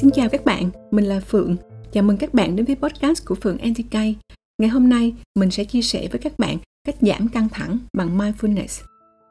Xin chào các bạn, mình là Phượng. Chào mừng các bạn đến với podcast của Phượng NTK. Ngày hôm nay, mình sẽ chia sẻ với các bạn cách giảm căng thẳng bằng mindfulness.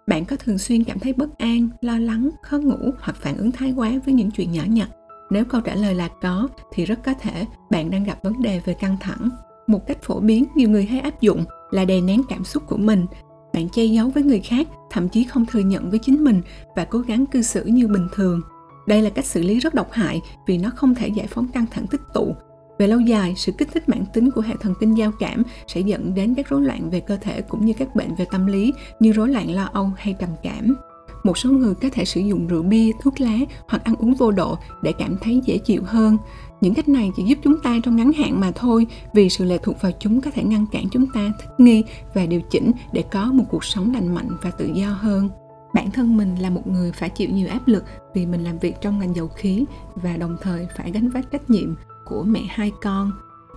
Bạn có thường xuyên cảm thấy bất an, lo lắng, khó ngủ hoặc phản ứng thái quá với những chuyện nhỏ nhặt? Nếu câu trả lời là có, thì rất có thể bạn đang gặp vấn đề về căng thẳng. Một cách phổ biến nhiều người hay áp dụng là đè nén cảm xúc của mình. Bạn che giấu với người khác, thậm chí không thừa nhận với chính mình và cố gắng cư xử như bình thường đây là cách xử lý rất độc hại vì nó không thể giải phóng căng thẳng tích tụ. Về lâu dài, sự kích thích mãn tính của hệ thần kinh giao cảm sẽ dẫn đến các rối loạn về cơ thể cũng như các bệnh về tâm lý như rối loạn lo âu hay trầm cảm. Một số người có thể sử dụng rượu bia, thuốc lá hoặc ăn uống vô độ để cảm thấy dễ chịu hơn. Những cách này chỉ giúp chúng ta trong ngắn hạn mà thôi, vì sự lệ thuộc vào chúng có thể ngăn cản chúng ta thích nghi và điều chỉnh để có một cuộc sống lành mạnh và tự do hơn bản thân mình là một người phải chịu nhiều áp lực vì mình làm việc trong ngành dầu khí và đồng thời phải gánh vác trách nhiệm của mẹ hai con.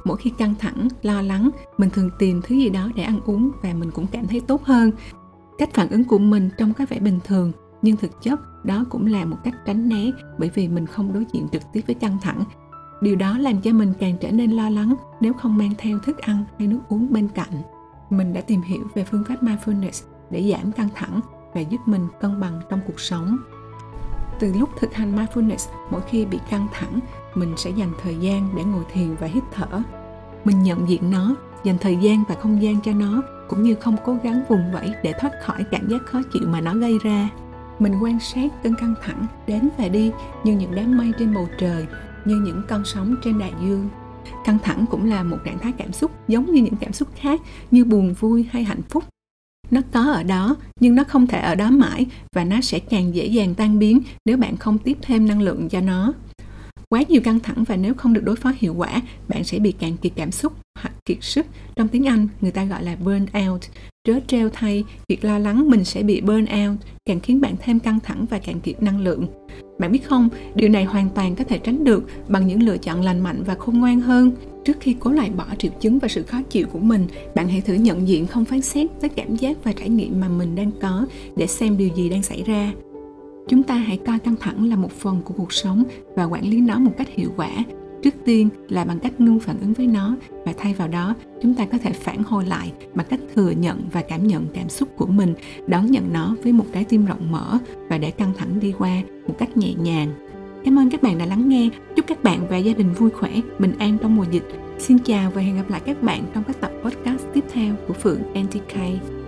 Mỗi khi căng thẳng, lo lắng, mình thường tìm thứ gì đó để ăn uống và mình cũng cảm thấy tốt hơn. Cách phản ứng của mình trông có vẻ bình thường, nhưng thực chất đó cũng là một cách tránh né bởi vì mình không đối diện trực tiếp với căng thẳng. Điều đó làm cho mình càng trở nên lo lắng nếu không mang theo thức ăn hay nước uống bên cạnh. Mình đã tìm hiểu về phương pháp mindfulness để giảm căng thẳng và giúp mình cân bằng trong cuộc sống. Từ lúc thực hành mindfulness, mỗi khi bị căng thẳng, mình sẽ dành thời gian để ngồi thiền và hít thở. Mình nhận diện nó, dành thời gian và không gian cho nó, cũng như không cố gắng vùng vẫy để thoát khỏi cảm giác khó chịu mà nó gây ra. Mình quan sát cơn căng thẳng đến và đi như những đám mây trên bầu trời, như những con sóng trên đại dương. Căng thẳng cũng là một trạng thái cảm xúc giống như những cảm xúc khác, như buồn vui hay hạnh phúc nó có ở đó, nhưng nó không thể ở đó mãi và nó sẽ càng dễ dàng tan biến nếu bạn không tiếp thêm năng lượng cho nó. Quá nhiều căng thẳng và nếu không được đối phó hiệu quả, bạn sẽ bị cạn kiệt cảm xúc hoặc kiệt sức. Trong tiếng anh, người ta gọi là burn out. Trớ treo thay, việc lo lắng mình sẽ bị burn out, càng khiến bạn thêm căng thẳng và cạn kiệt năng lượng. Bạn biết không, điều này hoàn toàn có thể tránh được bằng những lựa chọn lành mạnh và khôn ngoan hơn trước khi cố loại bỏ triệu chứng và sự khó chịu của mình, bạn hãy thử nhận diện không phán xét với cảm giác và trải nghiệm mà mình đang có để xem điều gì đang xảy ra. Chúng ta hãy coi căng thẳng là một phần của cuộc sống và quản lý nó một cách hiệu quả. Trước tiên là bằng cách ngưng phản ứng với nó và thay vào đó, chúng ta có thể phản hồi lại bằng cách thừa nhận và cảm nhận cảm xúc của mình, đón nhận nó với một trái tim rộng mở và để căng thẳng đi qua một cách nhẹ nhàng cảm ơn các bạn đã lắng nghe. Chúc các bạn và gia đình vui khỏe, bình an trong mùa dịch. Xin chào và hẹn gặp lại các bạn trong các tập podcast tiếp theo của phượng ntk